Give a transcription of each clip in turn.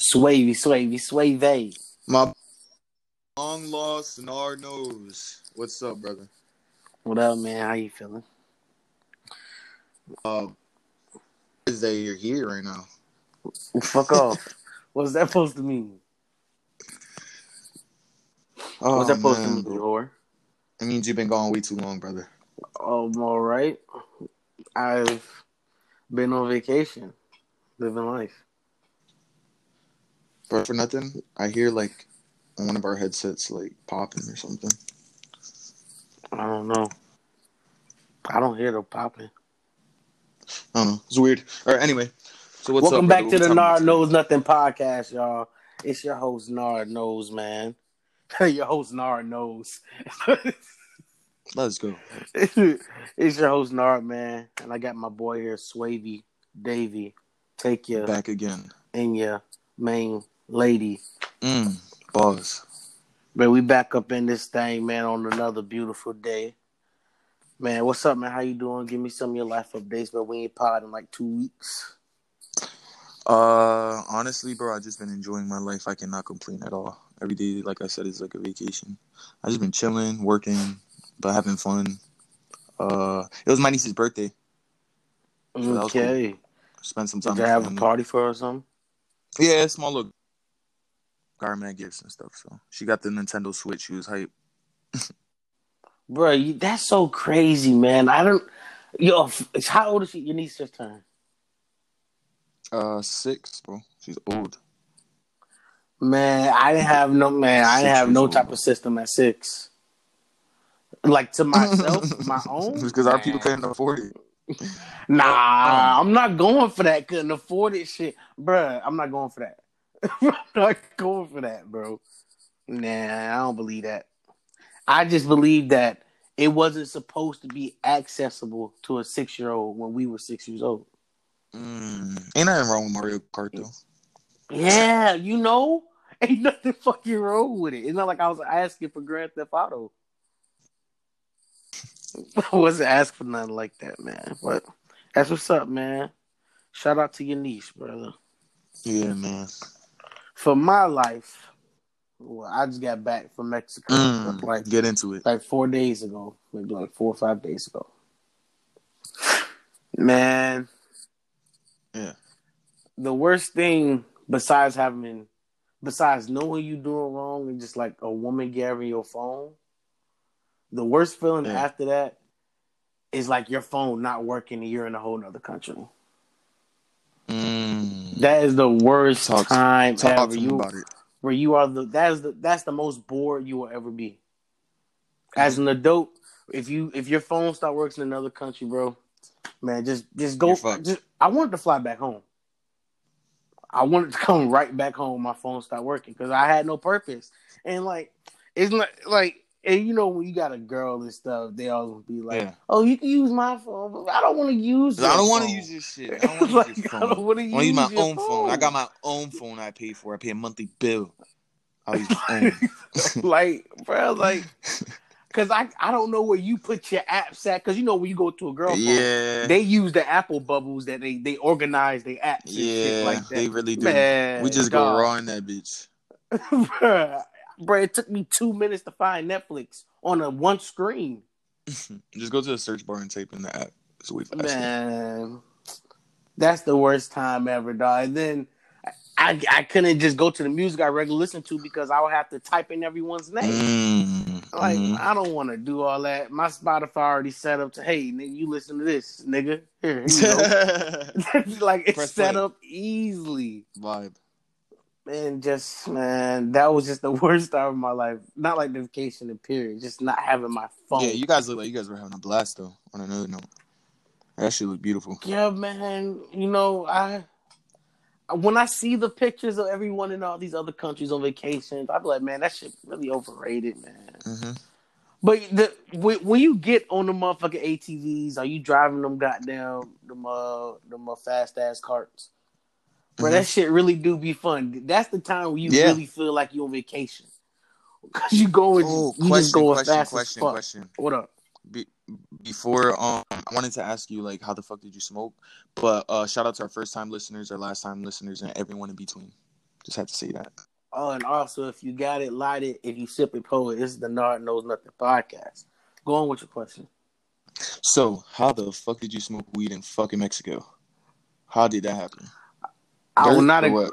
Swavy, Swavy, Swavy. My long lost Nard knows. What's up, brother? What up, man? How you feeling? Uh, is that you're here right now? Fuck off. What's that supposed to mean? Oh, What's that supposed man. to mean, whore? It means you've been gone way too long, brother. Um, all right. I've been on vacation, living life. For, for nothing, I hear like one of our headsets like popping or something. I don't know. I don't hear the popping. I don't know. It's weird. All right. Anyway, so what's Welcome up? back brother? to What the Nard Knows Nothing podcast, y'all. It's your host Nard Knows, man. your host Nard Knows. Let's go. it's your host Nard, man, and I got my boy here, Swavy Davy. Take you Back again. in your main lady. Mm, boss. Man, we back up in this thing, man, on another beautiful day. Man, what's up, man? How you doing? Give me some of your life updates, but we ain't pod in like two weeks. Uh, honestly, bro, I just been enjoying my life. I cannot complain at all. Every day, like I said, is like a vacation. I just been chilling, working, but having fun. Uh, it was my niece's birthday. So that was Okay. Spent some time. Did you have a party for her or something? Yeah, small little garment gifts and stuff. So she got the Nintendo Switch. She was hype. Bro, you, that's so crazy, man. I don't. Yo, how old is she? Your niece just turned. Uh, six, bro. She's old. Man, I didn't have no man. I didn't have no old. type of system at six. Like to myself, my own. because our people couldn't afford it. Nah, I'm not going for that. Couldn't afford it, shit, Bruh, I'm not going for that. I'm not going for that, bro. Nah, I don't believe that. I just believe that it wasn't supposed to be accessible to a six year old when we were six years old. Mm. Ain't nothing wrong with Mario Kart though. Yeah, you know, ain't nothing fucking wrong with it. It's not like I was asking for Grand Theft Auto. I wasn't asking for nothing like that, man. But that's what's up, man. Shout out to your niece, brother. Yeah, man. For my life, well, I just got back from Mexico Mm. like Get into it. like four days ago, maybe like four or five days ago. Man, Yeah. the worst thing besides having, besides knowing you doing wrong and just like a woman gathering your phone, the worst feeling Yeah. after that is like your phone not working and you're in a whole other country. That is the worst Talk- time Talk ever. to You about it. where you are the that is the that's the most bored you will ever be. As an adult, if you if your phone start working in another country, bro, man, just just go. Just I wanted to fly back home. I wanted to come right back home. My phone stopped working because I had no purpose. And like, it's not like, and you know when you got a girl and stuff, they always be like, Yeah. "Oh, you can use my phone," but I don't want to use. I don't want to use your shit. I don't want to like, use your I don't want to I use my your own phone. I got my own phone I pay for. I pay a monthly bill. I'll use my own. like, bro, like, cause I I don't know where you put your apps at, cause you know when you go to a girl phone, yeah. they use the Apple bubbles that they they organize their apps and shit yeah, like that. they really do. Man, we just dog. go raw in that bitch. Bruh, bruh, it took me two minutes to find Netflix on a one screen. just go to the search bar and type in the app. It's way faster. Man, that's the worst time ever, dog. And then I I couldn't just go to the music I regularly listen to because I would have to type in everyone's name. Mm, Like mhm. I don't want to do all that. My Spotify already set up to hey nigga, you listen to this nigga. Here, here you go. like it's Press set play. up easily. Vibe. And just man, that was just the worst time of my life. Not like the vacation and period, just not having my phone. Yeah, you guys look like you guys were having a blast though. On another note, that shit look beautiful. Yeah, man. You know, I when I see the pictures of everyone in all these other countries on vacations, I be like, man, that shit really overrated, man. hmm But the when, when you get on the motherfucking ATVs, are you driving them goddamn them uh them uh, fast ass carts? Bro, Mhm. that shit really do be fun. That's the time where you Yeah. really feel like you on vacation. Cause you going, Oh, you just question, going question, fast question, as fuck. question. What up? Be- before um, I wanted to ask you like, how the fuck did you smoke? But uh, shout out to our first time listeners, our last time listeners, and everyone in between. Just had to say that. Oh, and also, if you got it, light it. If you sip it, pour it. This is the Nard Knows Nothing podcast. Go on with your question. So, how the fuck did you smoke weed in fucking Mexico? How did that happen? I will not. Ag-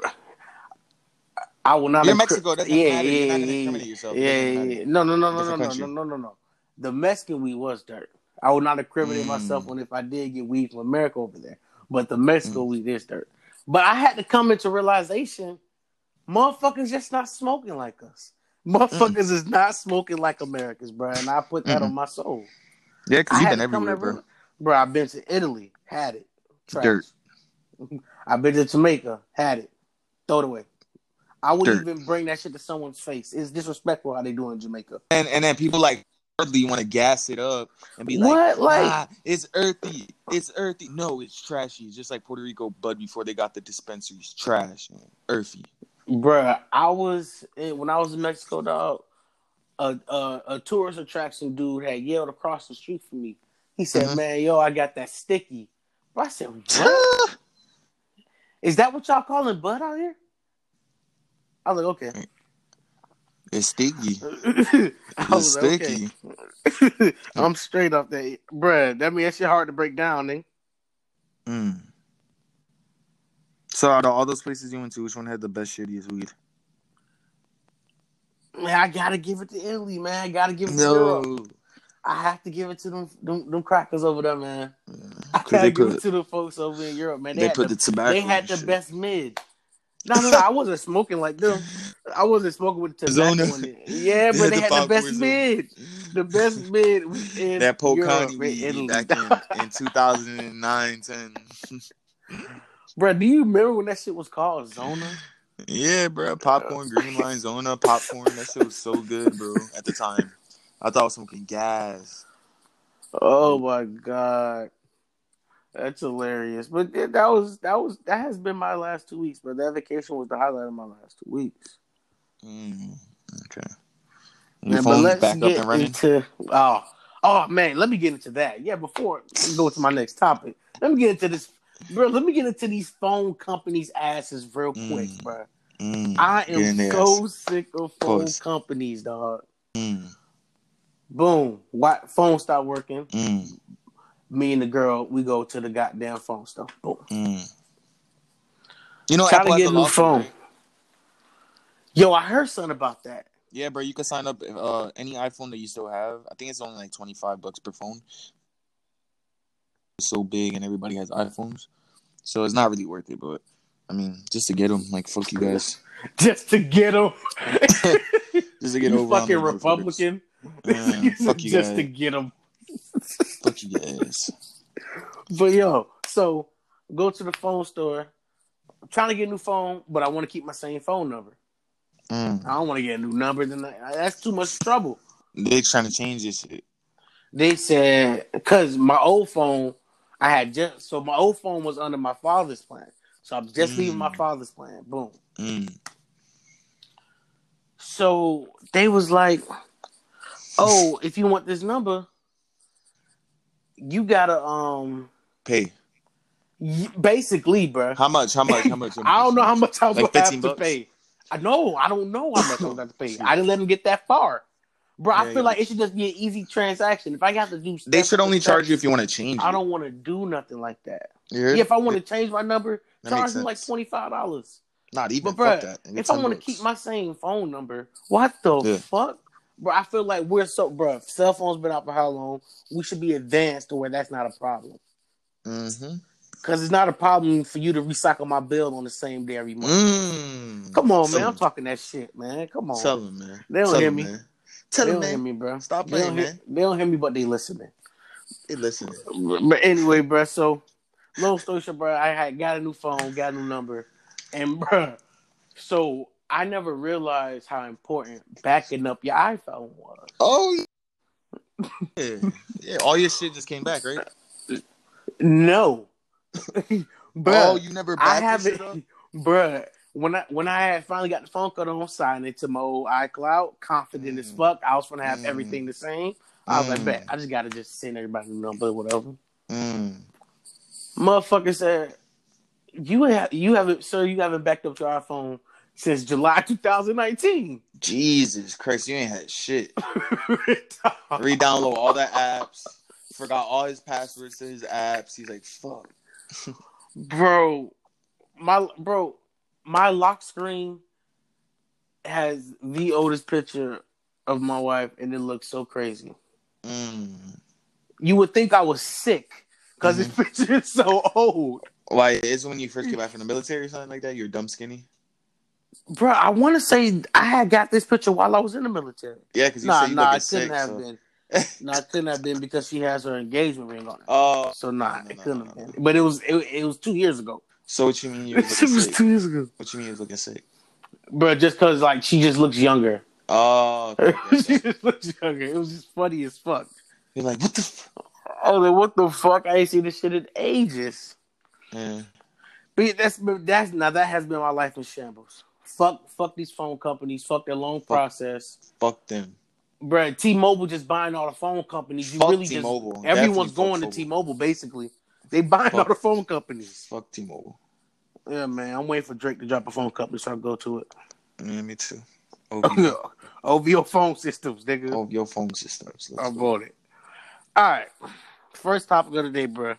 I will not. You're accri- Mexico. Doesn't yeah, matter. yeah, yeah, yeah, incriminate yourself. It Yeah, yeah, No, no, no, no, no, no, no, no, no, no. The Mexican weed was dirt. I will not incriminate Mm. myself on if I did get weed from America over there, but the Mexico mm. weed is dirt. But I had to come into realization, motherfuckers just not smoking like us. Motherfuckers mm. is not smoking like Americans, bro. And I put that on mm. my soul. Yeah, because you've been everywhere, bro. real- Bro, I've been to Italy, had it. Trash. Dirt. I've been to Jamaica, had it. Throw it away. I wouldn't Dirt. even bring that shit to someone's face. It's disrespectful how they do in Jamaica. And and then people like earthly want to gas it up and be like, What? Like- nah, it's earthy. It's earthy. No, it's trashy. It's just like Puerto Rico Bud before they got the dispensaries. Trash, man. Earthy. Bruh, I was in, when I was in Mexico, dog. A, a a tourist attraction dude had yelled across the street from me. He said, Mhm. "Man, yo, I got that sticky." Bro, I said, "What? Is that what y'all calling bud out here?" I was like, "Okay." it's sticky. It's like, sticky. okay. I'm straight up there, bruh. That means that shit hard to break down, eh? Mm. So out of all those places you went to, which one had the best shittiest weed? Man, I gotta give it to Italy, man. I gotta give it to Europe. I have to give it to them, them, them crackers over there, man. I 'Cause gotta they give it to the folks over in Europe, man. They, had put the, the tobacco. they had the shit. best mid. No, no, no. I wasn't smoking like them. I wasn't smoking with the tobacco Zona. in it. Yeah, They but they the had the best mid. The best mid in that Polk Europe, in weed Italy. back in, in 2009, 10. Bro, do you remember when that shit was called Zona? Yeah, bro. Popcorn, Green Line, Zona, popcorn. That shit was so good, bro. At the time, I thought I was smoking gas. Oh my god, that's hilarious. But that was that was that has been my last two weeks. But that vacation was the highlight of my last two weeks. Mm, okay. Your Man, but phone's let's back up and running. into oh oh man, let me get into that. Yeah, before we go to my next topic, let me get into this, bro. Let me get into these phone companies' asses real quick, Mm. bro. Mm, I am so sick of phone companies, dog. Boom, what phone stop working? mm, Me and the girl, we go to the goddamn phone stuff. Boom. mm. You know, Try Apple to get a new phone. Yo, I heard something about that. Yeah, bro. You can sign up uh, any iPhone that you still have. I think it's only like twenty five bucks per phone. It's so big, and everybody has iPhones, so it's not really worth it. But I mean, just to get them, like fuck you guys, Just to get them. just to get you over fucking. Republican. Yeah, fuck you Just guys. to get them. Fuck you guys. But yo, so go to the phone store. I'm trying to get a new phone, but I want to keep my same phone number. Mm. I don't want to get a new number. Then that's too much trouble. They trying to change this shit. They said because my old phone, I had just so my old phone was under my father's plan, so I'm just leaving my Mm. father's plan. Boom. Mm. So they was like, "Oh, if you want this number, you gotta um." Pay Basically, bruh. how much? How much? How much? I don't know how much I was Like gonna have 15 to pay. I know. I don't know how much I was gonna have to pay. I didn't let him get that far, bro. I feel yeah. like it should just be an easy transaction. If I got to do, something, They should only charge you if you want to change. I it. don't want to do nothing like that. Yeah, if I want to change my number, That charge me like twenty five dollars. Not even. But bro, fuck that. If I want to keep my same phone number, what the Yeah. fuck, bro? I feel like we're so, bro. Cell phones been out for how long? We should be advanced to where that's not a problem. Mhm. Because it's not a problem for you to recycle my bill on the same day every month. Mm. Come on, Tell man. I'm talking that shit, man. Come on. Tell them, man. They don't Tell hear him, me. Man. Tell they him, don't hear me, bro. Stop playing, hear, man. they don't hear me, but they listening. They listen. But anyway, bro. So, long story short, bro, I had got a new phone, got a new number, and bro, so I never realized how important backing up your iPhone was. Oh, yeah. yeah. All your shit just came back, right? No, bro. Oh, you never I haven't, up? bruh. When I when I had finally got the phone code on, signed into my old iCloud, confident as Mm. fuck. I was gonna have Mm. everything the same. I was like, Mm. bet I just gotta just send everybody the number, whatever. Mm. Motherfucker said, "You have you haven't, sir. You haven't backed up your iPhone since July 2019. Jesus Christ, you ain't had shit. Re-download all the apps. Forgot all his passwords to his apps. He's like, fuck. bro, my bro, my lock screen has the oldest picture of my wife, and it looks so crazy. Mm. You would think I was sick because Mhm. this picture is so old. Why is when you first came back from the military or something like that? You're dumb skinny. Bro, I want to say I had got this picture while I was in the military. Yeah, because you Nah, nah, it couldn't have so- been. Nah, it couldn't have been because she has her engagement ring on it. Oh, So nah, No, it couldn't no, have no. been. But it was it, it was two years ago. so what you mean you was it was sick? two years ago. What you mean you was looking sick? Bro, just because like she just looks younger. Oh, okay, she just looks younger. It was just funny as fuck. you're like, what the? F-? I was like, what the fuck? I ain't seen this shit in ages. Yeah. But that's that's now that has been my life in shambles. Fuck, fuck these phone companies. Fuck their long process. Fuck them. Bruh, T-Mobile just buying all the phone companies. You Fuck really T-Mobile. just everyone's Definitely going to T-Mobile. Basically. They buying all the phone companies. Fuck T-Mobile. Yeah, man. I'm waiting for Drake to drop a phone company so I go to it. Yeah, me too. OVO, OVO phone systems, nigga. OVO phone systems. Let's I'm go. it. All right. First topic of the day, bruh.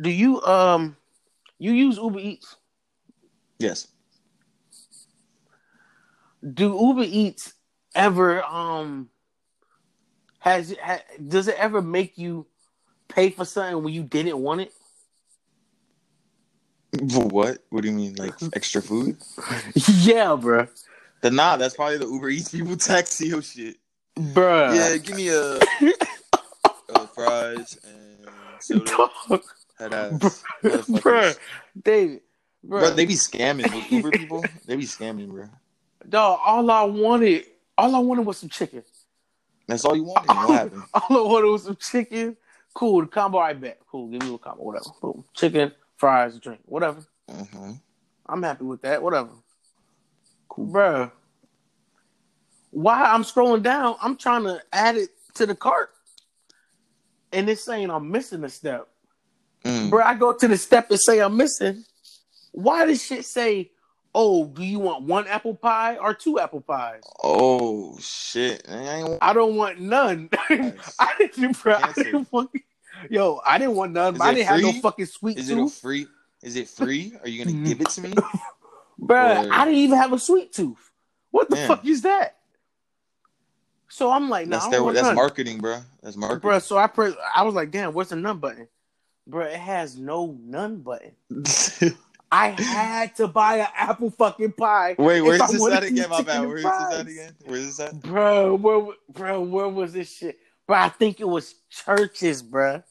Do you um you use Uber Eats? Yes. Do Uber Eats ever um has ha, does it ever make you pay for something when you didn't want it? What? What do you mean? Like extra food? yeah, bruh. The nah, that's probably the Uber Eats people taxi your shit. Bruh. Yeah, give me a, a fries and soda. Ass. David, bruh. Bro, they be scamming. Uber people, they be scamming, bro. Dog, all I wanted, all I wanted was some chicken. That's all you wanted. What happened? All I wanted was some chicken. Cool, the combo I bet. Cool, give me a combo, whatever. Boom. Chicken, fries, drink, whatever. hmm I'm happy with that, whatever. Cool, bruh. While I'm scrolling down, I'm trying to add it to the cart, and it's saying I'm missing a step. Mm. Bruh, I go to the step and say I'm missing. Why does shit say, "Oh, do you want one apple pie or two apple pies?" Oh shit! I want- I don't want none. Nice. I didn't, bro. I didn't want. Yo, I didn't want none. Is I didn't have no fucking sweet Is it a tooth, free? Is it free? Are you gonna give it to me? bro. or- I didn't even have a sweet tooth. What the fuck is that? So I'm like, no, That's I don't want that's none. marketing, bro. That's marketing. bro. So I press. I was like, damn, what's the none button, bro? It has no none button. I had to buy an apple fucking pie. Wait, where's this at again? My bad. Where is this at again? Where's this at? Bro, where, bro, where was this shit? Bro, I think it was Church's, bro.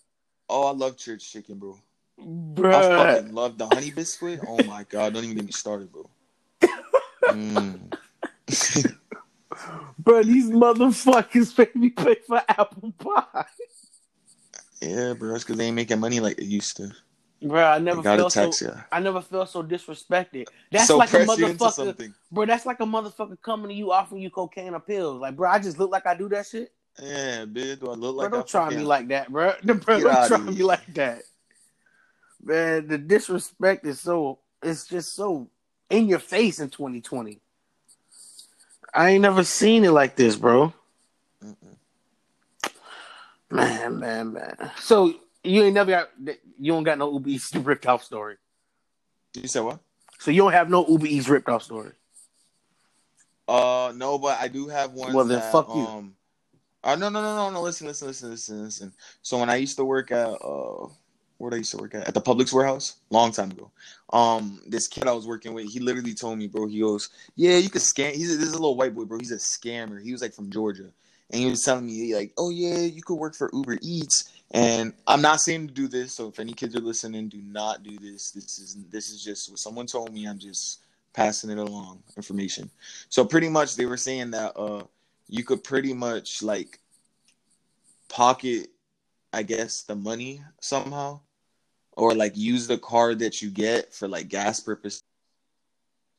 Oh, I love church chicken, bro. Bro, I fucking love the honey biscuit. Oh my god, don't even get me started, bro. Mm. bro, these motherfuckers made me pay for apple pie. yeah, bro. It's because they ain't making money like they used to. Bro, I never felt so. tax ya. I never felt so disrespected. That's so like a press you into motherfucker, bro. That's like a motherfucker coming to you offering you cocaine or pills. Like, bro, I just look like I do that shit. Yeah, bitch. Do I look Bro, like don't I try fucking- me like that, bro. bro don't try me like that. Man, the disrespect is so. It's just so in your face in 2020. I ain't never seen it like this, bro. Mm-mm. Man, man, man. So you ain't never got you don't got no Uber Eats ripped off story. You said what? So you don't have no Uber Eats ripped off story. Uh, no, but I do have one. Well, then that, fuck you. Um, uh, no, no, no, no, no. Listen, listen, listen, listen, listen. So when I used to work at uh, where I used to work at? At the Publix warehouse, long time ago. Um, this kid I was working with, he literally told me, bro. He goes, "Yeah, you could scam." He's a, this is a little white boy, bro. He's a scammer. He was like from Georgia, and he was telling me like, "Oh yeah, you could work for Uber Eats." And I'm not saying to do this. So if any kids are listening, do not do this. This is this is just what someone told me. I'm just passing it along information. So pretty much they were saying that uh you could pretty much like pocket I guess the money somehow or like use the card that you get for like gas purpose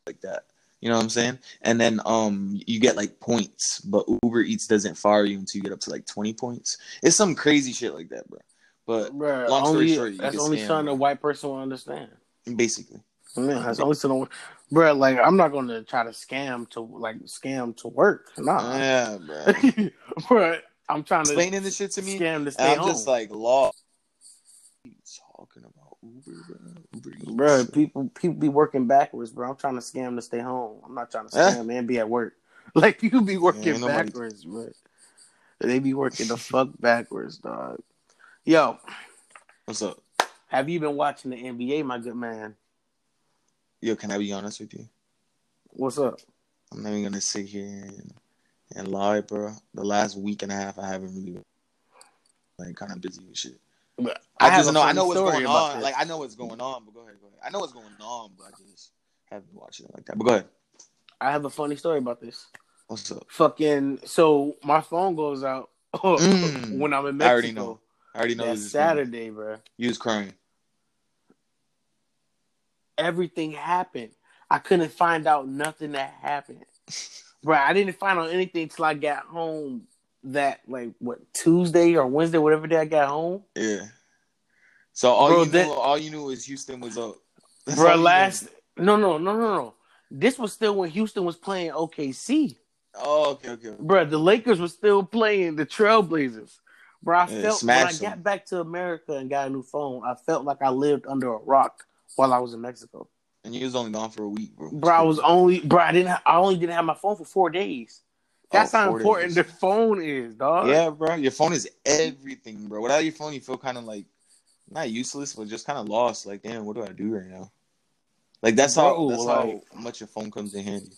like that. You know what I'm saying? And then um you get like points, but Uber Eats doesn't fire you until you get up to like 20 points. It's some crazy shit like that, bro. But Bro, long story short, you that's only something a white person will understand. basically. Man, that's only the bro. Like I'm not gonna try to scam to like scam to work. Nah, Yeah, bro. bro. I'm trying to Explaining this shit to me, scam to stay I'm home. just like lost. What are you talking about Uber, bro? Bro, people people be working backwards, bro. I'm trying to scam to stay home. I'm not trying to Eh. scam and be at work. Like you be working nobody- backwards, bro. They be working the fuck backwards, dog. Yo, What's up? have you been watching the NBA, my good man? Yo, can I be honest with you? What's up? I'm not even gonna sit here and, and lie, bro. The last week and a half, I haven't really been like kind of busy with shit. I, have just know I know what's going on. this. Like I know what's going on, but go ahead, go ahead. I know what's going on, but I just haven't watching it like that. But go ahead. I have a funny story about this. What's up? Fucking so my phone goes out Mm. when I'm in Mexico. I already know. I already know That. Saturday, bro. You was crying. Everything happened. I couldn't find out nothing that happened. Bro, I didn't find out anything till I got home that like what Tuesday or Wednesday, whatever day I got home. Yeah. So all Bro, you that- knew, all you knew was Houston was up. That's Bro, all you knew. last no no no no no. This was still when Houston was playing OKC. Oh, okay, okay. okay. Bro, the Lakers were still playing the Trailblazers. Bro, I Yeah, felt when I smash got back to America and got a new phone, I felt like I lived under a rock while I was in Mexico. And you was only gone for a week, bro. Bro, I was only bro, I didn't I only didn't have my phone for four days. That's how important the phone is, dog. Yeah, bro. Your phone is everything, bro. Without your phone, you feel kind of like not useless, but just kind of lost. Like, damn, what do I do right now? Like that's how Bro, that's like- how much your phone comes in handy.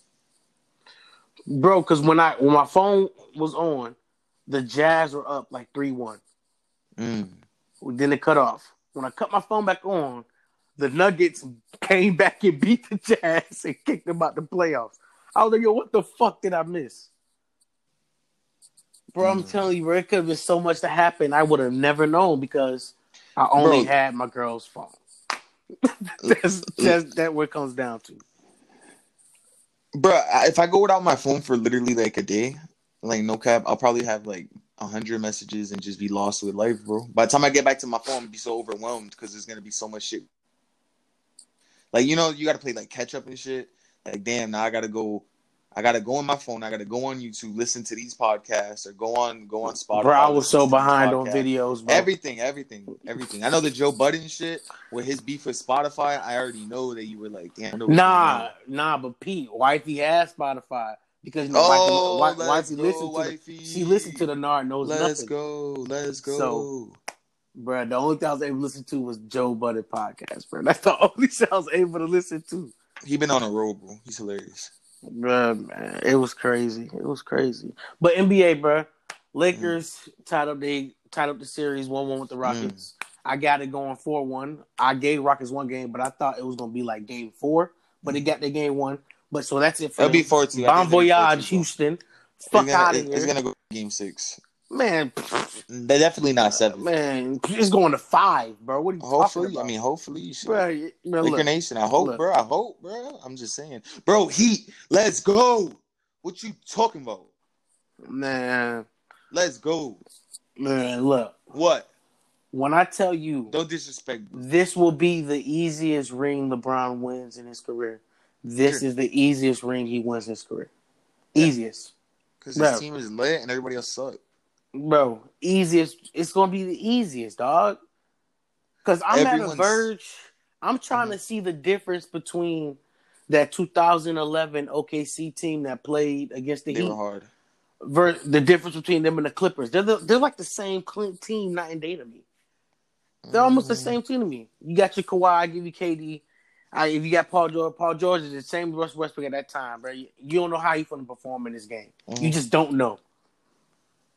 Bro, because when I when my phone was on, the Jazz were up like three one. Mm. Then it cut off. When I cut my phone back on, the Nuggets came back and beat the Jazz and kicked them out the playoffs. I was like, yo, what the fuck did I miss? Bro, I'm Mm. telling you, bro, it could have been so much to happen. I would have never known because I only Bro. had my girl's phone. that's, that's that what it comes down to. Bro, if I go without my phone for literally like a day, like no cap, I'll probably have like a hundred messages and just be lost with life, bro. By the time I get back to my phone, I'll be so overwhelmed because there's gonna be so much shit. Like you know, you gotta play like catch up and shit. Like damn, now I gotta go. I gotta go on my phone. I gotta go on YouTube, listen to these podcasts, or go on go on Spotify. bro, I was so behind on videos, bro. Everything, everything, everything. I know the Joe Budden shit with his beef with Spotify. I already know that you were like, damn. I know what's going Nah, nah, but Pete, wifey has Spotify because you know, Oh, wifey, wi- wifey listened to wifey. the, she listened to the Nard knows Let's nothing. go. Let's go. So- Bro, the only thing I was able to listen to was Joe Budden podcast, bro. That's the only shit I was able to listen to. he been on a roll, bro. He's hilarious. Bro, man, it was crazy. It was crazy. But NBA, bro, Lakers mm. tied up they tied up the series one one with the Rockets. Mm. I got it going four one. I gave Rockets one game, but I thought it was gonna be like game four. But they got the game one. But so that's it for It'll be them. four two. Bon voyage, Houston. Fuck It's out gonna, of it's here, gonna go game six. Man. They're definitely not uh, seven. Man, it's going to five, bro. What are you hopefully, talking about? I mean, hopefully, you should. bro, man, look, Nation. I hope, look. bro. I hope, bro. I'm just saying, bro. Heat. Let's go. What you talking about? man, Let's go. man, look. What? When I tell you Don't disrespect. Bro. this will be the easiest ring LeBron wins in his career, this Sure. is the easiest ring he wins in his career. Yeah. Easiest, Because his team is lit and everybody else suck. Bro. Easiest. It's gonna be the easiest, dog. Because I'm at a verge. I'm trying Mhm. to see the difference between that 2011 OKC team that played against the They Heat hard. ver- the difference between them and the Clippers. They're the, they're like the same Clint team night and day to me. They're almost the Mm. same team to me. You got your Kawhi, I give you KD. I, if you got Paul George, Paul George is the same as Russ Westbrook at that time, bro. You, you don't know how he's going to perform in this game. Mhm. You just don't know.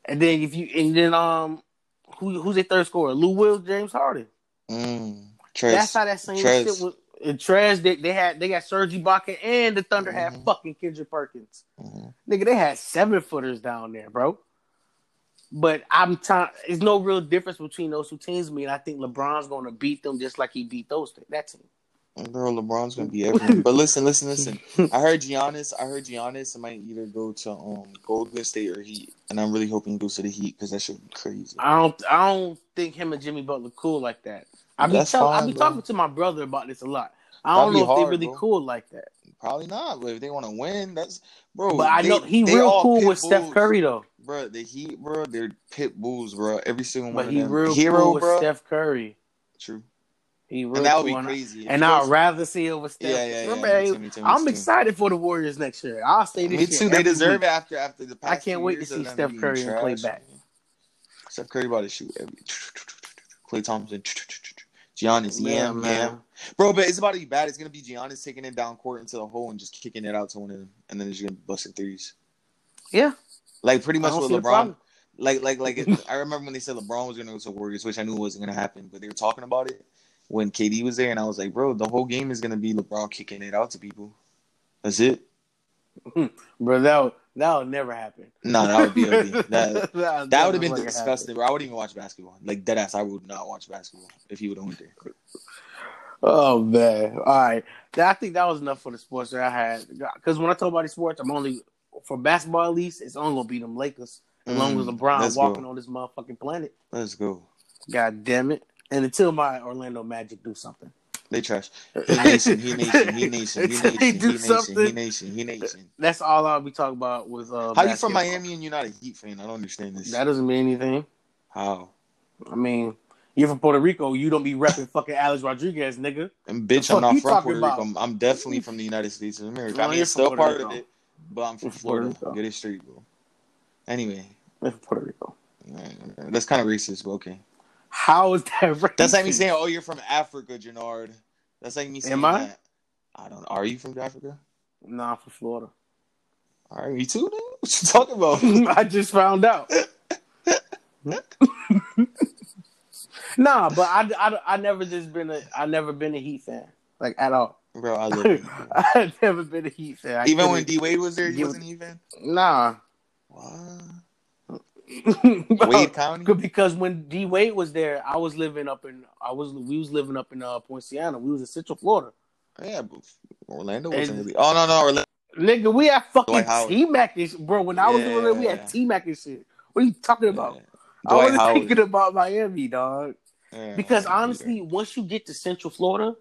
And then if you and then um, who who's their third scorer? Lou Will, James Harden. Mm. Trez. That's how that same Trez. shit was. And Trez, they, they had they got Serge Ibaka and the Thunder had Mhm. fucking Kendrick Perkins. Mhm. Nigga, they had seven footers down there, bro. But I'm trying. There's no real difference between those two teams. to Me, and I think LeBron's going to beat them just like he beat those that team. Bro, LeBron's gonna be everywhere. but listen, listen, listen. I heard Giannis. I heard Giannis might either go to um Golden State or Heat, and I'm really hoping he goes to the Heat because that should be crazy. I don't. I don't think him and Jimmy Butler cool like that. I be tell, I fine, be bro. talking to my brother about this a lot. I don't That'd be know if they really bro. cool like that. Probably not. But if they want to win, that's bro. But I they- know he real cool with Steph. Curry though. bro. The Heat, bro, they're pit bulls, bro. Every single one But of he them. real Hero, cool with bro. Steph Curry. True. He real And that would be crazy. And I'd rather see it over Steph. Yeah, yeah, yeah. Remember, Me too, me too, me I'm too. excited for the Warriors next year. I'll say this. Me too. They deserve week. it after after the past. I can't wait to see Steph Curry and play back. Steph Curry about to shoot every. Klay Thompson. Giannis, yeah, Yeah, yeah, man. bro. But it's about to be bad. It's gonna be Giannis taking it down court into the hole and just kicking it out to one of them, and then he's gonna be busting threes. Yeah, Like pretty much with LeBron. Like, like, like. I remember when they said LeBron was gonna go to Warriors, which I knew wasn't gonna happen, but they were talking about it when KD was there, and I was like, bro, the whole game is gonna be LeBron kicking it out to people. That's it. bro. That would, that would never happen. No, that would be ugly. That that that would have been disgusting, bro. I wouldn't even watch basketball. Like dead ass, I would not watch basketball if he would have went there. Oh man! All right, I think that was enough for the sports that I had. Because when I talk about these sports, I'm only for basketball at least. It's only gonna be them Lakers as long as Mm, LeBron walking go. on this motherfucking planet. Let's go. God damn it! And until my Orlando Magic do something, They trash. He nation. He nation. He nation. He nation. He do nation. He nation. He nation. that's all I'll be talking about with. Uh, How you from. Miami and you're not a Heat fan? I don't understand this. That doesn't mean anything. How? I mean, you're from Puerto Rico. You don't be repping fucking Alex Rodriguez, nigga. And bitch, I'm not from Puerto Rico. I'm, I'm definitely from the United States of America. No, I mean, it's still Puerto part of it, but I'm from You're from Puerto Florida. Get it straight, bro. Anyway, You're from Puerto Rico. that's kind of racist, but okay. How is that racist? That's like me saying, "Oh, you're from Africa, Jannard." That's like me saying Am I? that. I don't. Are you from Africa? Nah, I'm from Florida. All right, me too. What you talking about? I just found out. nah, but I, I, I never just been a I never been a Heat fan like at all. Bro, I love. I've never been a Heat fan. I Even when D Wade was there, you wasn't even. nah, What? Wade County. because when D Wade was there, I was living up in I was we was living up in uh Poinciana. We was in Central Florida. Yeah, but Orlando wasn't And- really. Oh no, no, Orlando. Nigga, we had fucking T Mac and shit. Bro, when I was Yeah. living there, we had T Mac and shit. What are you talking about? Yeah. I wasn't Howard. thinking about Miami, dog. Yeah, Because honestly, once you get to Central Florida,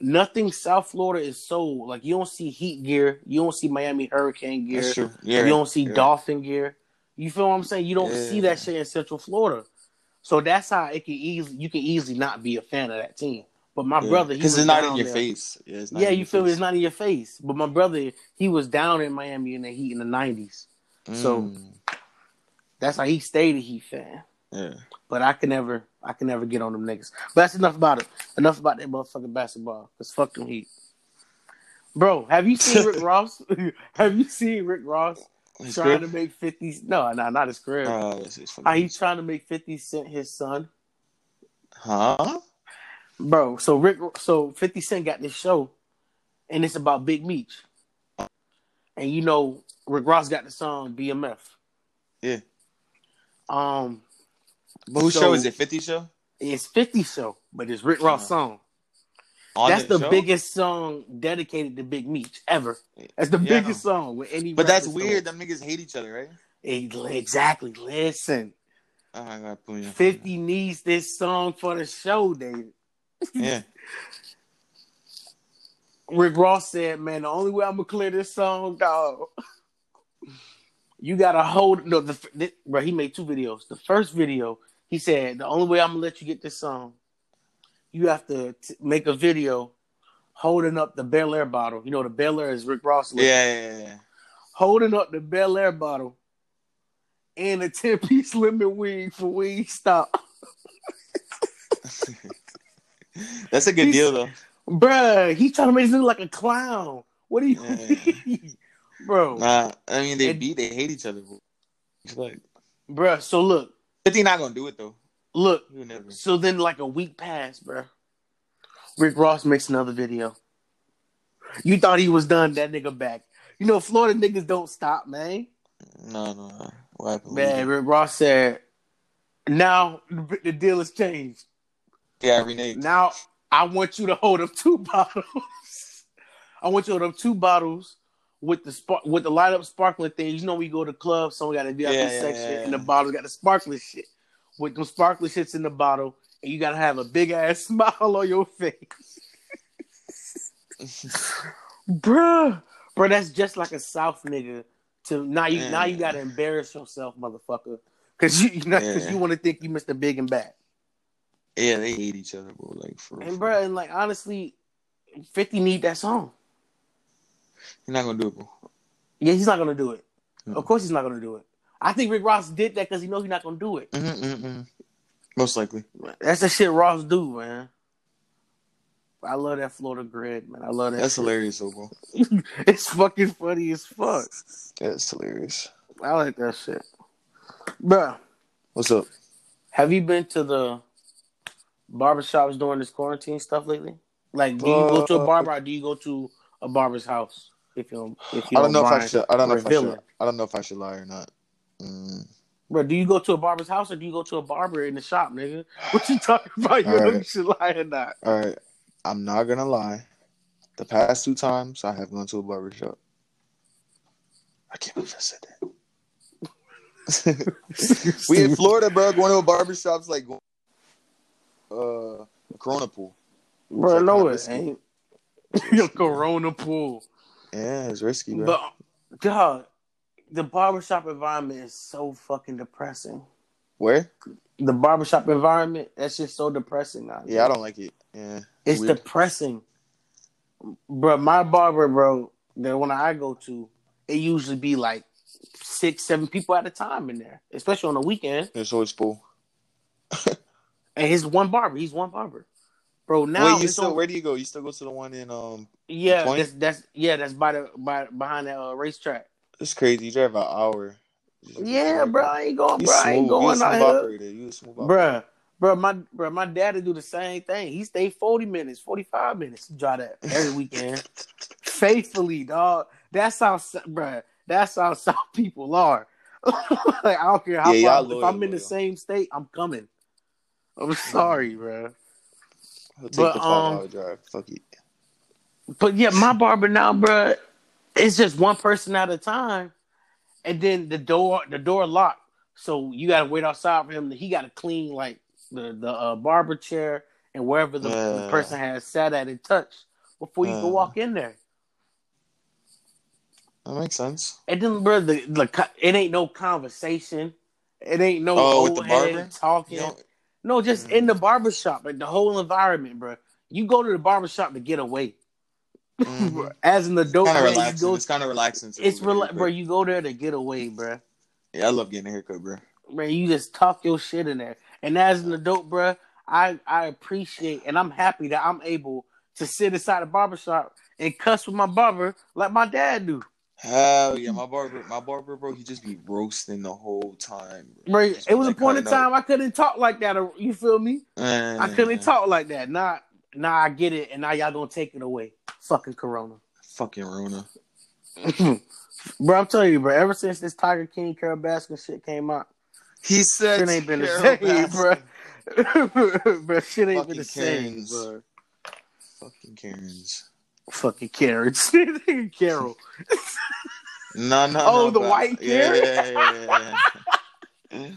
nothing South Florida is so like you don't see Heat gear, you don't see Miami Hurricane gear, Yeah, you don't see yeah. Dolphin gear. You feel what I'm saying? You don't Yeah. see that shit in Central Florida. So that's how it can easily you can easily not be a fan of that team. But my Yeah. brother, because it's not in your there. face. Yeah, it's not Yeah, you feel face. It's not in your face. But my brother, he was down in Miami in the Heat in the '90s. so- Mm, That's how he stayed a Heat fan. yeah. But I can never, I can never get on them niggas. But that's enough about it. Enough about that motherfucking basketball. Cause fuck them Heat. Bro, have you seen Rick Ross? have you seen Rick Ross His trying crib? to make fifty? No, no, not his career. Oh, this is funny. How he trying to make fifty Cent his son, Huh? bro? So Rick, so Fifty Cent got this show, and it's about Big Meech, and you know Rick Ross got the song BMF. Yeah. Um, But whose So- show is it? Fifty show? it's Fifty show, but it's Rick Ross song. On That's the biggest song dedicated to Big Meech ever. That's the Yeah. biggest song with any. But that's weird. Them niggas hate each other, right? Exactly. Listen, Oh my god, put me on. Fifty needs this song for the show, David. Yeah. Rick Ross said, "Man, the only way I'm gonna clear this song, dog, you gotta hold no." The this, bro, he made two videos. The first video, he said, "The only way I'm gonna let you get this song, you have to t- make a video holding up the Belaire bottle. You know, the Belaire is Rick Ross. Yeah, yeah, yeah, holding up the Belaire bottle and a 10 piece lemon weed for weed stop. That's a good He's- deal though. Bruh, he trying to make this look like a clown. What do you Yeah. mean? Bro, Nah, I mean they And- beat, they hate each other. It's like bruh, so look, Fifty not gonna do it though. Look. So then, like a week passed, bro. Rick Ross makes another video. You thought he was done, that nigga back. You know, Florida niggas don't stop, man. No, no, no. Man, Rick Ross said, now the deal has changed. Yeah, reneged. Now I want you to hold up two bottles. I want you to hold up two bottles with the spark with the light up sparkling things. You know, we go to clubs, someone got a VIP Yeah, yeah, section, yeah, and the bottles got the sparkling shit. With them sparkly shits in the bottle, and you gotta have a big ass smile on your face. bruh, bro. That's just like a South nigga. To now you now you gotta embarrass yourself, motherfucker, because you because Yeah. you want to think you Mr. Big and Bad. Yeah, they hate each other, bro. Like for. And bro, and like honestly, Fifty need that song. You're not gonna do it, bro. Yeah, he's not gonna do it. Of course, he's not gonna do it. I think Rick Ross did that because he knows he's not gonna do it. Mm-hmm, mm-hmm. Most likely. That's the shit Ross do, man. I love that Florida grid, man. I love that. That's shit. hilarious, though, bro. it's fucking funny as fuck. That's hilarious. I like that shit, bro. What's up? Have you been to the barbershops during this quarantine stuff lately? Like, do you go to a Uh, barber or do you go to a barber's house? If you don't, if you I don't know if I should. I don't know if I should. I don't know if I should lie or not. Mm. Bro, do you go to a barber's house or do you go to a barber in the shop, nigga? What you talking about? You know right. you should lie or not? All right, I'm not gonna lie. The past two times I have gone to a barber shop. I can't believe I said that. we in Florida, bro. Going to a barber shop's like uh, Corona pool. Bro, like no, it ain't. Your Corona pool. Yeah, it's risky, bro. But, dog, the barbershop environment is so fucking depressing. Where? The barbershop environment, that's just so depressing now. Yeah, I don't like it. Yeah, It's weird. depressing. Bro, my barber, bro, the one I go to, it usually be like six, seven people at a time in there, especially on the weekend. It's always full. And he's one barber. He's one barber. Bro, now Wait, you still? on- Where do you go? You still go to the one in um? yeah, that's that's yeah, that's by the by behind that uh, racetrack. It's crazy. You drive an hour. Yeah, bro, I ain't going, You bro. I ain't smooth. You a going smooth out here. operator. You a smooth operator. Bruh, bruh, my bruh, my dad'd do the same thing. He stayed 40 minutes, 45 minutes to drive that every weekend. Faithfully, dog. That's how bruh, that's how South people are. like I don't care how Yeah, far y'all if I'm loyal, in the same state, I'm coming. I'm sorry, bro. He'll take But, the five um, hour drive. Fuck it. But yeah, my barber now, bruh, it's just one person at a time. And then the door the door locked. So you gotta wait outside for him. He gotta clean like the, the uh, barber chair and wherever the, the person has sat at and touched before you can walk in there. That makes sense. And then, bro, the, the it ain't no conversation. It ain't no Oh, old head barber? talking. No, just Mm. in the barber shop, like the whole environment, bro. You go to the barber shop to get away. Mhm. As an adult, kind of relaxing. go, it's kind of relaxing. to it's rela- bro. You go there to get away, bro. Yeah, I love getting a haircut, bro. Man, you just talk your shit in there. And as an adult, bro, I I appreciate and I'm happy that I'm able to sit inside a barber shop and cuss with my barber like my dad do. Hell yeah, my barber, my barber, bro, he just be roasting the whole time. Bro. Bro, it was a point in cutting up. time I couldn't talk like that. You feel me? Man, I couldn't talk like that. Nah, nah, I get it, and now y'all gonna take it away. Fucking Corona, Fucking Rona. bro. I'm telling you, bro. Ever since this Tiger King, Carole Baskin shit came out, He said, shit ain't been the Carol same, bro. Bro, shit ain't Fucking been the same, Karens. bro. Fucking Karens. Fucking Karens, Carol. No, no. Oh, no, the but- white yeah, Karen? yeah, yeah, yeah, yeah.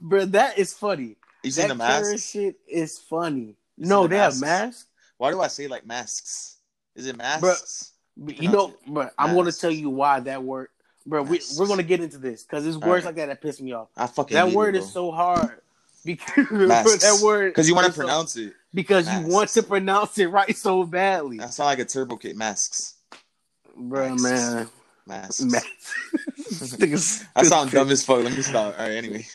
Bro, that is funny. You seen that the Karen mask? shit is funny. No, the they have masks? masks. Why do I say like masks? Is it masks? But You know, but I'm going to tell you why that word. Bro, we, Masks. we're going to get into this because it's words Alright. like that that piss me off. I fucking That word it, is so hard because that word because you want to so- pronounce it. because you want to pronounce it right so badly, That sound like a turbo kit. Masks. bro. Masks. Man, Masks. man. I sound dumb as fuck. Let me stop. All right. Anyway.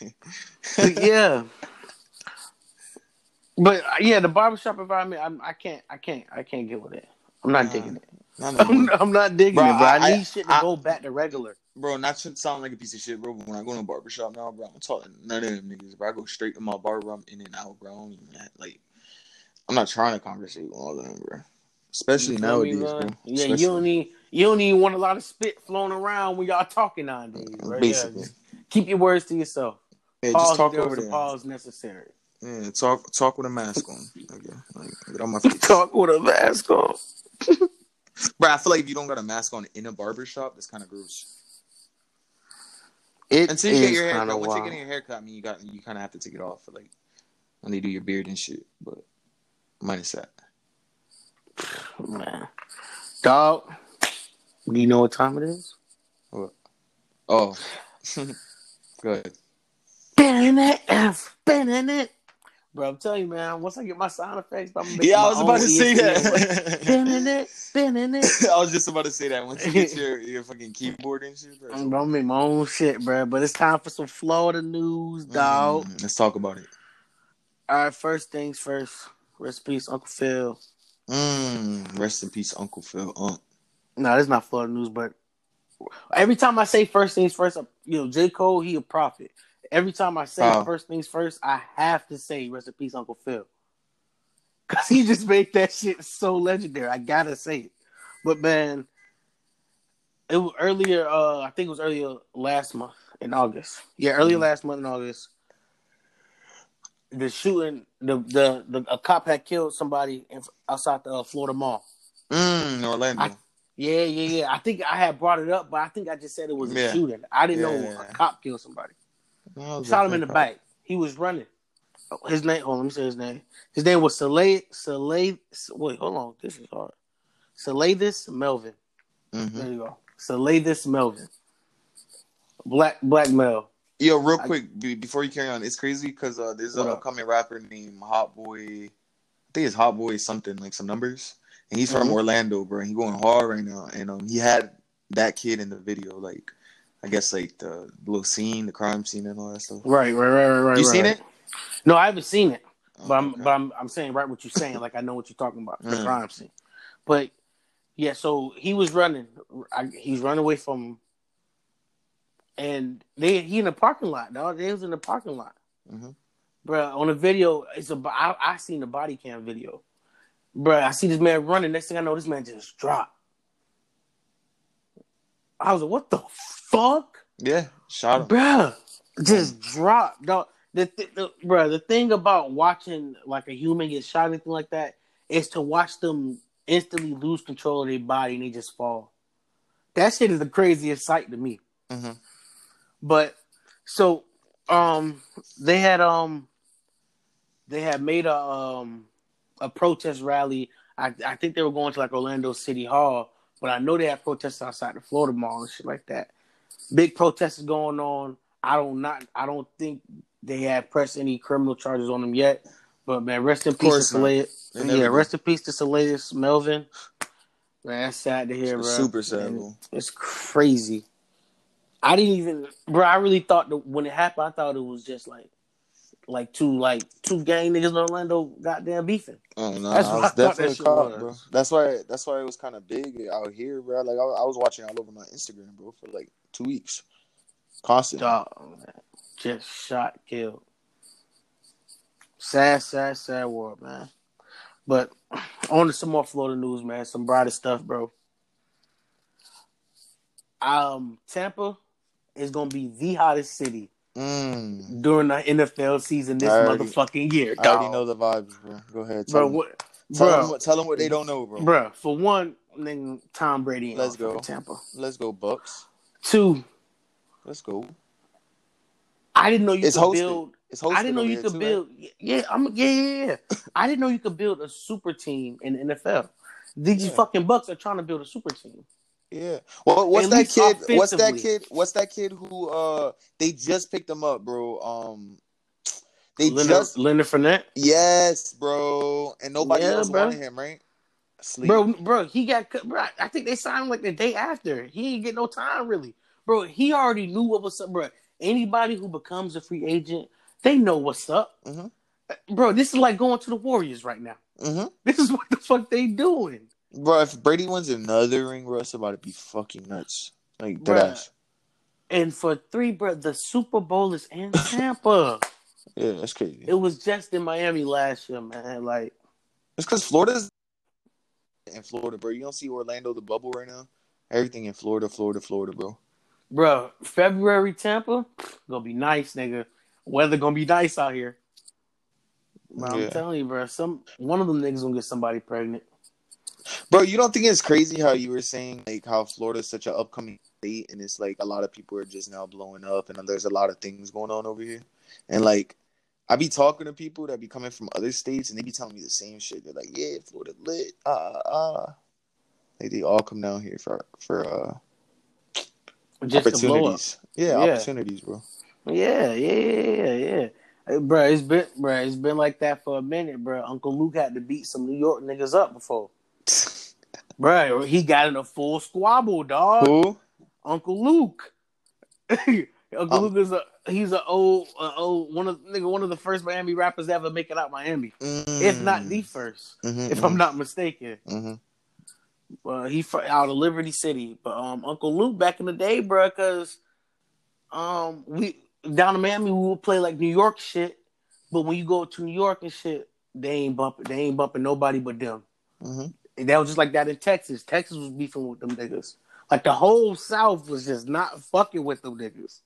yeah. But uh, yeah, the barbershop environment, I'm, I can't, I can't, I can't get with it. I'm not Nah. digging it. Not no I'm. I'm not digging Bro, it, bro. I, I- need shit to I- go back to regular. bro, not to sound like a piece of shit, bro. But when I go to a barbershop now, bro, I'm talking none of them niggas, bro. I go straight to my barber. I'm in and out, bro. I don't even have- like, I'm not trying to conversate with all of them, bro. Especially You feel me, nowadays, bro. Yeah, Especially- you don't need, you don't need want a lot of spit flowing around when y'all talking nowadays, bro. Basically. Yeah, keep your words to yourself. Yeah, Pause just talk over was a there. pause necessary. Yeah, talk talk with a mask on. Okay, like get on my face. Talk with a mask on. Bro, I feel like if you don't got a mask on in a barber shop, that's kind of gross. It Until you get your haircut, once you're getting your haircut, I mean, you got you kind of have to take it off for like when they do your beard and shit. But minus that. man. Dog, do you know what time it is? What? Oh, good. F, it. Bro, I'm telling you, man. Once I get my sound effects, I'm gonna make Yeah, I was about to say ESPN. Spinning that. it, spinning it. I was just about to say that once you get your, your fucking keyboard and shit, bro. I'm gonna make my own shit, bro. But it's time for some Florida news, dog. Mm, let's talk about it. All right, first things first. Rest in peace, Uncle Phil. Mm, rest in peace, Uncle Phil. Uh, No, this is not Florida news, but every time I say first things first, you know, J. Cole, he a prophet. Every time I say Oh. first things first, I have to say rest in peace, Uncle Phil. Cause he just made that shit so legendary. I gotta say it. But man, it was earlier, uh, I think it was earlier last month in August. Yeah, earlier Mhm. last month in August. The shooting, the, the the a cop had killed somebody in, outside the uh, Florida Mall. mm, Orlando. I- Yeah, yeah, yeah. I think I had brought it up, but I think I just said it was a Yeah. shooting. I didn't Yeah, know yeah. a cop killed somebody. No, Shot him in the definitely back. He was running. Oh, His name. Hold on, let me say his name. His name was Saleh. Saleh. Wait, hold on. This is hard. Salaythis Melvin. Mhm. There you go. Salaythis Melvin. Black black male. Yo, real I- quick before you carry on, it's crazy because uh, there's What an up? upcoming rapper named Hot Boy. I think it's Hot Boy something like some numbers, and he's from Mhm. Orlando, bro. And he going hard right now, and um, he had that kid in the video, like I guess like the little scene, the crime scene, and all that stuff. Right, right, right, right, right. You seen it? No, I haven't seen it. Oh, But I'm okay. but I'm I'm saying right what you're saying. Like I know what you're talking about. The Mm. crime scene. But yeah, so he was running. I, he's running away from. And they he in the parking lot, dog. They was in the parking lot. Mhm. Bruh, on the video, it's a I, I seen the body cam video. Bruh, I see this man running. Next thing I know, this man just dropped. I was like, what the fuck? yeah, shot him. Bruh, just drop, dog. The, th- the bruh, the thing about watching like a human get shot, anything like that, is to watch them instantly lose control of their body and they just fall. That shit is the craziest sight to me. Mhm. But so, um, they had um, they had made a um a protest rally. I I think they were going to like Orlando City Hall, but I know they have protests outside the Florida Mall and shit like that. Big protests going on. I don't not I don't think they have pressed any criminal charges on them yet. But man, rest in peace to course. Soleil. Yeah, rest in peace to Soleil Melvin. Man, that's sad to hear, bro. Super sad, bro. It's crazy. I didn't even, bro. I really thought that when it happened, I thought it was just like, like two, like two gang niggas in Orlando, goddamn beefing. Oh no, That's I what was I definitely that caught, was. bro. That's why. That's why it was kind of big out here, bro. Like I, I was watching all over my Instagram, bro, for like two weeks, constantly. Dog, man. just shot, killed. Sad, sad, sad world, man. But on to some more Florida news, man. Some brighter stuff, bro. Um, Tampa is gonna be the hottest city Mm. during the NFL season this already- motherfucking year. I already know the vibes, bro. Go ahead, tell bro. them. What, Tell, bro, them what, tell them what they don't know, bro. bro. For one, nigga, Tom Brady. Let's go. Tampa. Let's go, Bucks. Two, Let's go. I didn't know you It's could hosted. build. It's hosted I didn't know you could too, build. Yeah, I'm. Yeah, yeah, yeah. I didn't know you could build a super team in the NFL. These Yeah. fucking Bucks are trying to build a super team. Yeah. Well, what's At that kid? What's that kid? What's that kid who? Uh, they just picked him up, bro. Um, they Leonard, just Leonard Fournette, yes, bro, and nobody Yeah, else bro. wanted him, right? Sleep. bro, bro. He got. cut- Bro, I think they signed him like the day after. He ain't get no time really, bro. He already knew what was up, bro. Anybody who becomes a free agent, they know what's up, Mhm. bro. This is like going to the Warriors right now. hmm This is what the fuck they doing. Bro, if Brady wins another ring, bro, it's about to be fucking nuts. Like that. And for three, bro, the Super Bowl is in Tampa. Yeah, that's crazy. it was just in Miami last year, man. Like, It's because Florida's in Florida, bro. You don't see Orlando, the bubble right now. Everything in Florida, Florida, Florida, bro. bro, February Tampa gonna be nice, nigga. Weather gonna be nice out here. But I'm Yeah. telling you, bro, some one of them niggas gonna get somebody pregnant. Bro, you don't think it's crazy how you were saying like how Florida's such an upcoming state and it's like a lot of people are just now blowing up and there's a lot of things going on over here. And like I be talking to people that be coming from other states and they be telling me the same shit. They're like, Yeah, Florida lit. Ah ah. Like they all come down here for for uh Just to blow up. opportunities. Yeah, Yeah. opportunities, bro. Yeah, yeah, yeah, yeah, yeah. Hey, bro, it's been, bro, it's been like that for a minute, bro. Uncle Luke had to beat some New York niggas up before, bro. He got in a full squabble, dog. Who? Uncle Luke. Uncle Um, Luke is a he's a old, a old one of nigga one of the first Miami rappers to ever make it out Miami, if not the 1st Mhm, if I'm not mistaken. Well, he fr- out of Liberty City, but um, Uncle Luke back in the day, bro, because um, we down in Miami we would play like New York shit, but when you go to New York and shit, they ain't bumping, they ain't bumping nobody but them. And that was just like that in Texas. Texas was beefing with them niggas. Like the whole South was just not fucking with them niggas.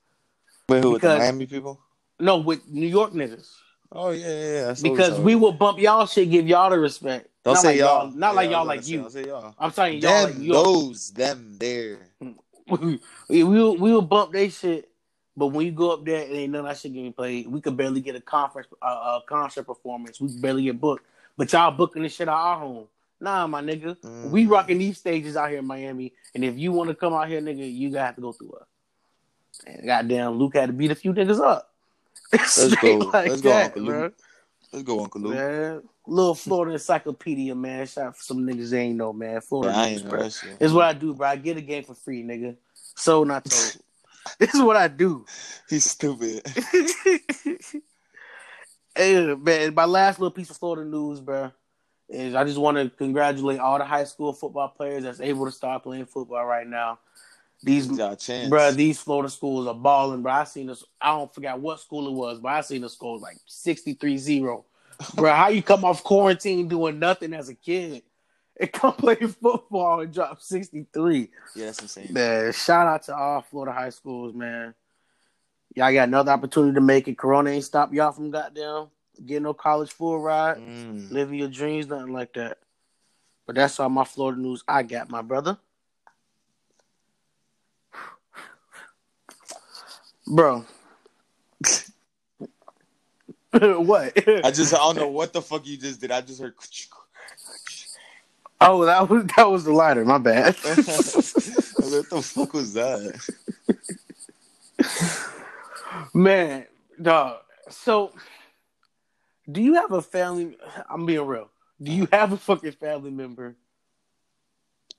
Wait, who? With the Because- Miami people? No, with New York niggas. Oh yeah, yeah. yeah. Because we will bump y'all shit, give y'all the respect. Don't not say like y'all. Not like Yeah, I y'all like say, you. Say y'all. I'm saying y'all Them, like you. those, them, there. we we will, we will bump they shit, but when you go up there, it ain't none of that shit getting played. We could barely get a conference, uh, a concert performance. We could barely get booked, but y'all booking this shit at our home. Nah, my nigga, we Mm. rocking these stages out here in Miami, and if you want to come out here, nigga, you gotta have to go through us. And goddamn, Luke had to beat a few niggas up. Let's go. like Let's go, that, Uncle bro. Luke. Let's go, Uncle Luke. Man, little Florida encyclopedia, man. Shout out for some niggas they ain't know, man. Florida, ain't bro. that shit. This is what I do, bro. I get a game for free, nigga. So not told. this is what I do. He's stupid. hey, man, my last little piece of Florida news, bro, is I just want to congratulate all the high school football players that's able to start playing football right now. These, He's got a chance. bro, these Florida schools are balling, bro. I seen this. I don't forget what school it was, but I seen the school like 63-0. bro, how you come off quarantine doing nothing as a kid and come play football and drop 63? yeah, that's insane. Man, shout out to all Florida high schools, man. Y'all got another opportunity to make it. Corona ain't stop y'all from goddamn getting no college full ride, Mm. living your dreams, nothing like that. But that's all my Florida news I got, my brother. Bro. what? I just I don't know what the fuck you just did. I just heard. oh, that was that was the lighter. My bad. what the fuck was that? Man, dog. So, do you have a family? I'm being real. Do you have a fucking family member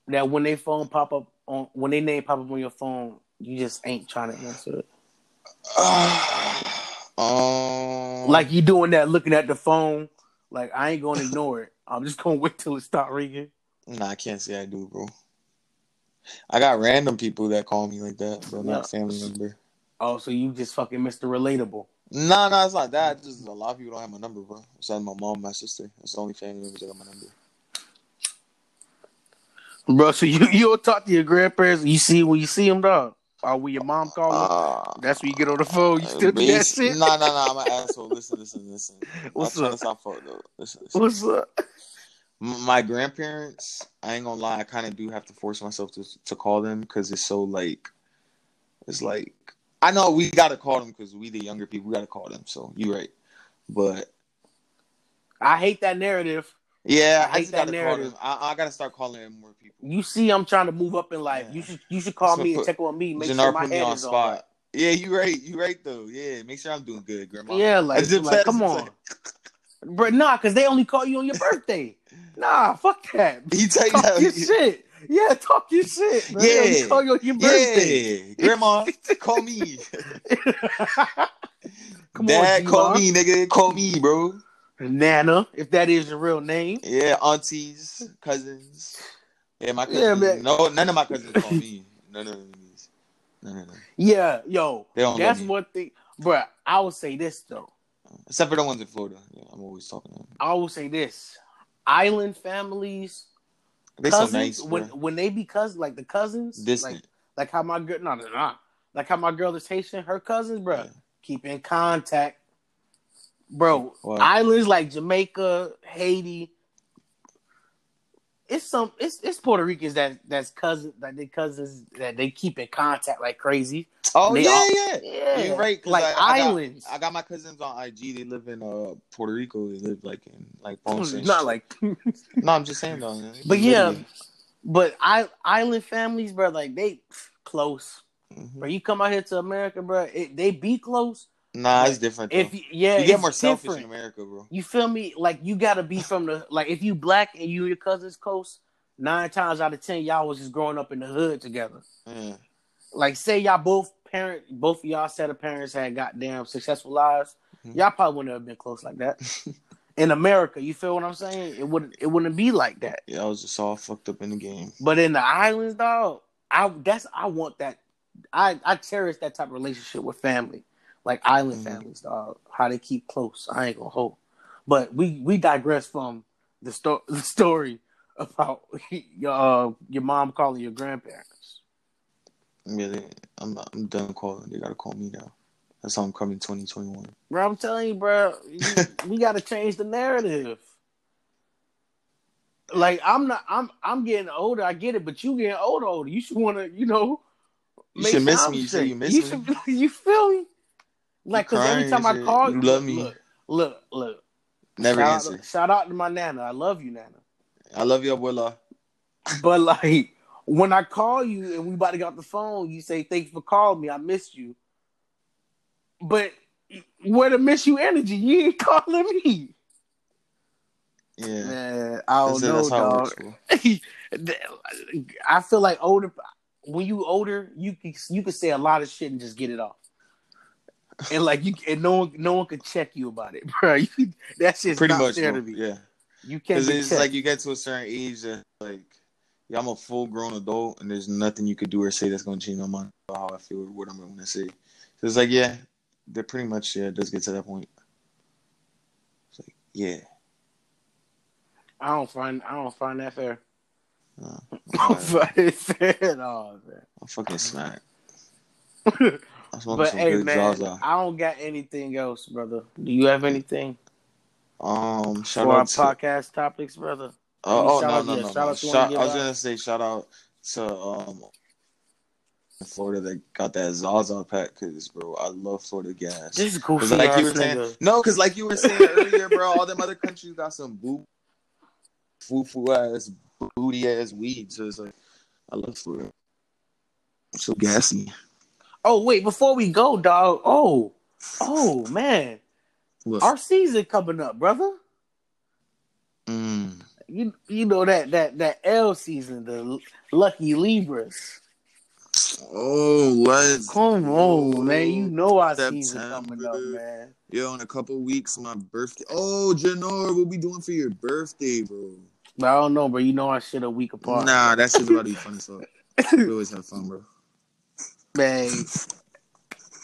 that when they phone pop up on when they name pop up on your phone, you just ain't trying to answer it? um, Like you doing that, looking at the phone. Like I ain't gonna ignore it. I'm just gonna wait till it start ringing. nah, I can't say I do, bro. I got random people that call me like that, but Yeah. not family member. Oh, so you just fucking Mr. Relatable. Nah, nah, it's not that. Just a lot of people don't have my number, bro. Besides my mom, my sister. That's the only family members that got my number. Bro, so you you don't talk to your grandparents. You see when you see them, dog. Or when your mom call them. Uh, That's when you get on the phone. You still do that shit. Nah, nah, nah. I'm an asshole. Listen, listen, listen. What's I'm up? to sound fucked though. Listen, listen. What's up? My grandparents, I ain't gonna lie, I kind of do have to force myself to to call them because it's so like, it's like I know we gotta call them because we the younger people, we gotta call them. So you right, but I hate that narrative. yeah, I I, hate that narrative. I, I gotta start calling in more people. You see, I'm trying to move up in life. Yeah. You should you should call So me and check on me. Make Jannar sure my put head on is on. spot. Yeah, you right, you right though. Yeah, make sure I'm doing good, grandma. Yeah, like, like come on, but. Nah, because they only call you on your birthday. nah, fuck that. He tell you your shit. Yeah, talk your shit. Only Yeah. call you on your birthday. Yeah, grandma, call me. Come Dad, on, call me, nigga. Call me, bro. Nana, if that is your real name. Yeah, aunties, cousins. Yeah, my cousins. Yeah, man. No, none of my cousins call me. None of them. None of them. Yeah, yo, that's one thing, bro. I would say this though. Except for the ones in Florida. Yeah, I'm always talking. I will say this: island families, They cousins, so nice, when bro. when they be cousins, like the cousins, Distant. like like how my girl, no, no, no, like how my girl is Haitian, her cousins, bro, Yeah. keep in contact, bro. Wow. Islands like Jamaica, Haiti. It's some it's it's Puerto Ricans that that's cousins that they cousins that they keep in contact like crazy. oh yeah, all- yeah. Yeah, You're right. like I, I got- islands. I got my cousins on IG. They live in uh Puerto Rico. They live like in like Ponce. Not like No, I'm just saying though. But yeah, But I island families, bro, like they close. Mhm. Bro, you come out here to America, bro, it, they be close. Nah, it's different. Though. If yeah, you get more selfish different. in America, bro. You feel me? Like you gotta be from the like if you black and you and your cousins close, nine times out of ten y'all was just growing up in the hood together. Yeah. Like say y'all both parent both of y'all set of parents had goddamn successful lives, Mhm. y'all probably wouldn't have been close like that. in America, you feel what I'm saying? It wouldn't it wouldn't be like that. Yeah, I was just all fucked up in the game. But in the islands, dog, I that's I want that. I I cherish that type of relationship with family, like island Mhm. families, dog. How they keep close. I ain't gonna hold. But we we digress from the sto- the story about your uh, your mom calling your grandparents. Yeah, they, I'm I'm done calling. They gotta call me now. That's how I'm coming 2021. Bro, I'm telling you, bro, you, we got to change the narrative. Like I'm not, I'm I'm getting older. I get it, but you getting older, older. You should want to, you know. You should miss me. You say you miss you me. Should, you feel me? Like, cause every time I call You you, love me. Look, look, look. Never shout answer. Out, shout out to my nana. I love you, nana. I love you, abuela. But like, when I call you and we about to get off the phone, you say thanks for calling me. I missed you. But where to miss you energy? You ain't calling me. Yeah. Man, I don't That's, know, it dog. I feel like older. When you older, you can you can say a lot of shit and just get it off. And like you, and no one, no one can check you about it, bro. You, that shit's Pretty not much, bro. to. Yeah. You can't it's checked. like you get to a certain age that, like, yeah, I'm a full grown adult, and there's nothing you could do or say that's going to change my mind about how I feel or what I'm to say. So it's like, yeah, they're pretty much, yeah, it does get to that point. It's like, yeah. I don't find I don't find that fair. Nah, I don't find it fair at all, I'm fucking smack. I'm but hey, man, Zaza. I don't got anything else, brother. Do you have anything Um, shout for our out to. podcast topics, brother? Oh, oh Shout no, no, no. shout no. Shout, I was guys. gonna say shout out to um Florida that got that Zaza pack because bro, I love Florida gas. This is Cause like you were saying, nigga. no, because like you were saying earlier, bro, all them other countries got some boo, foo foo ass, booty ass weed. So it's like, I love Florida. I'm so gassy. Oh wait, before we go, dog. Oh, oh man, What? our season coming up, brother. Mm. You you know that that that L season, the lucky Libras. Oh, let's Come on, go. man. You know our season September. coming up, man. Yo, in a couple weeks, my birthday. Oh, Janor, what we doing for your birthday, bro? But I don't know, bro. You know our shit a week apart, Nah, that shit's about to be fun as fuck. We always have fun, bro. Man.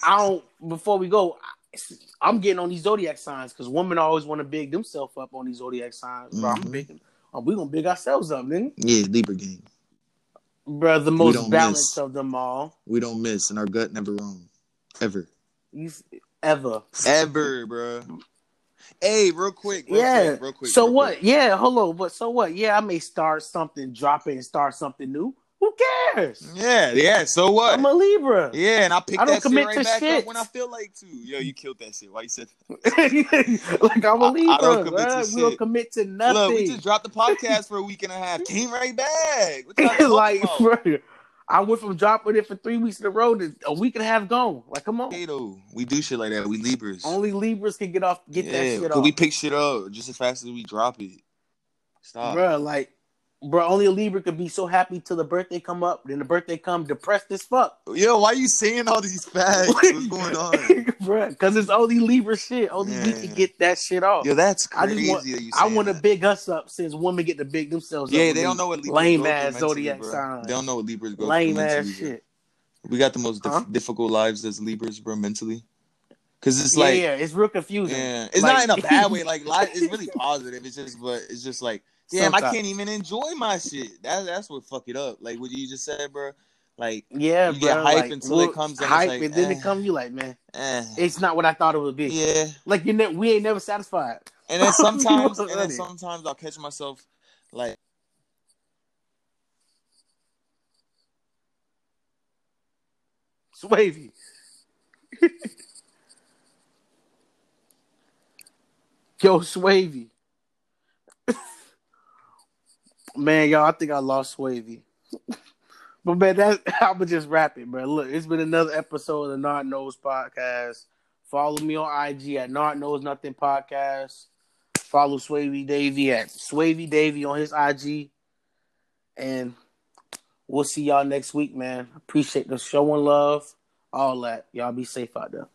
I don't. Before we go, I- I'm getting on these zodiac signs because women always want to big themselves up on these zodiac signs, bro. I'm Mhm. big. Oh, we gonna big ourselves up, nigga. Yeah, Libra game. Bro, the most balanced miss. of them all. We don't miss, and our gut never wrong, ever, You ever. ever, bro. Hey, real quick, real yeah. quick, real quick. so real what? quick. Yeah, hello. But so what? Yeah, I may start something, drop it, and start something new. Who cares? Yeah, yeah. So what? I'm a Libra. yeah, and I pick I don't that shit right to back shit. up when I feel like to. Yo, you killed that shit. Why you said? like I'm a Libra. I don't commit to bruh. We don't commit to nothing. Look, we just dropped the podcast for a week and a half. Came right back. What y'all talking like, about? bro, I went from dropping it for three weeks in a row to a week and a half gone. Like, come on. Though, we do shit like that. We Libras. Only Libras can get off, get that shit shit off. we pick shit up just as fast as we drop it. Stop. Bro, like, bro, only a Libra could be so happy till the birthday come up, then the birthday come depressed as fuck. Yo, why are you saying all these facts? What's going on? bro, because it's only Libra shit. Only we can get that shit off. Yo, that's crazy. just want, that you I want to big us up since women get to big themselves. Yeah, with they don't know what Libras lame ass zodiac bro. signs. They don't know what Libras go lame through ass shit. We got the most dif- Huh? difficult lives as Libras, bro, mentally. Because it's like, yeah, it's real confusing. yeah, it's Like- not in a bad way. Like, it's really positive. It's just, but it's just like, damn, I can't even enjoy my shit. That, that's what fuck it up. Like what you just said, bro. Like, Yeah, You get hype like, until it comes and hype, like, and then eh. it comes. You like, man, eh, it's not what I thought it would be. yeah. Like you, ne- we ain't never satisfied. And then sometimes, and then sometimes I'll catch myself like. Swavy. Yo, Swavy. Man, y'all, I think I lost Swavy. but man, that I'ma just wrap it, bro. Look, it's been another episode of the Nard Knows Podcast. Follow me on IG at Nard Knows Nothing Podcast. Follow Swavy Davy at Swavy Davy on his IG. And we'll see y'all next week, man. Appreciate the show and love. All that. Y'all be safe out there.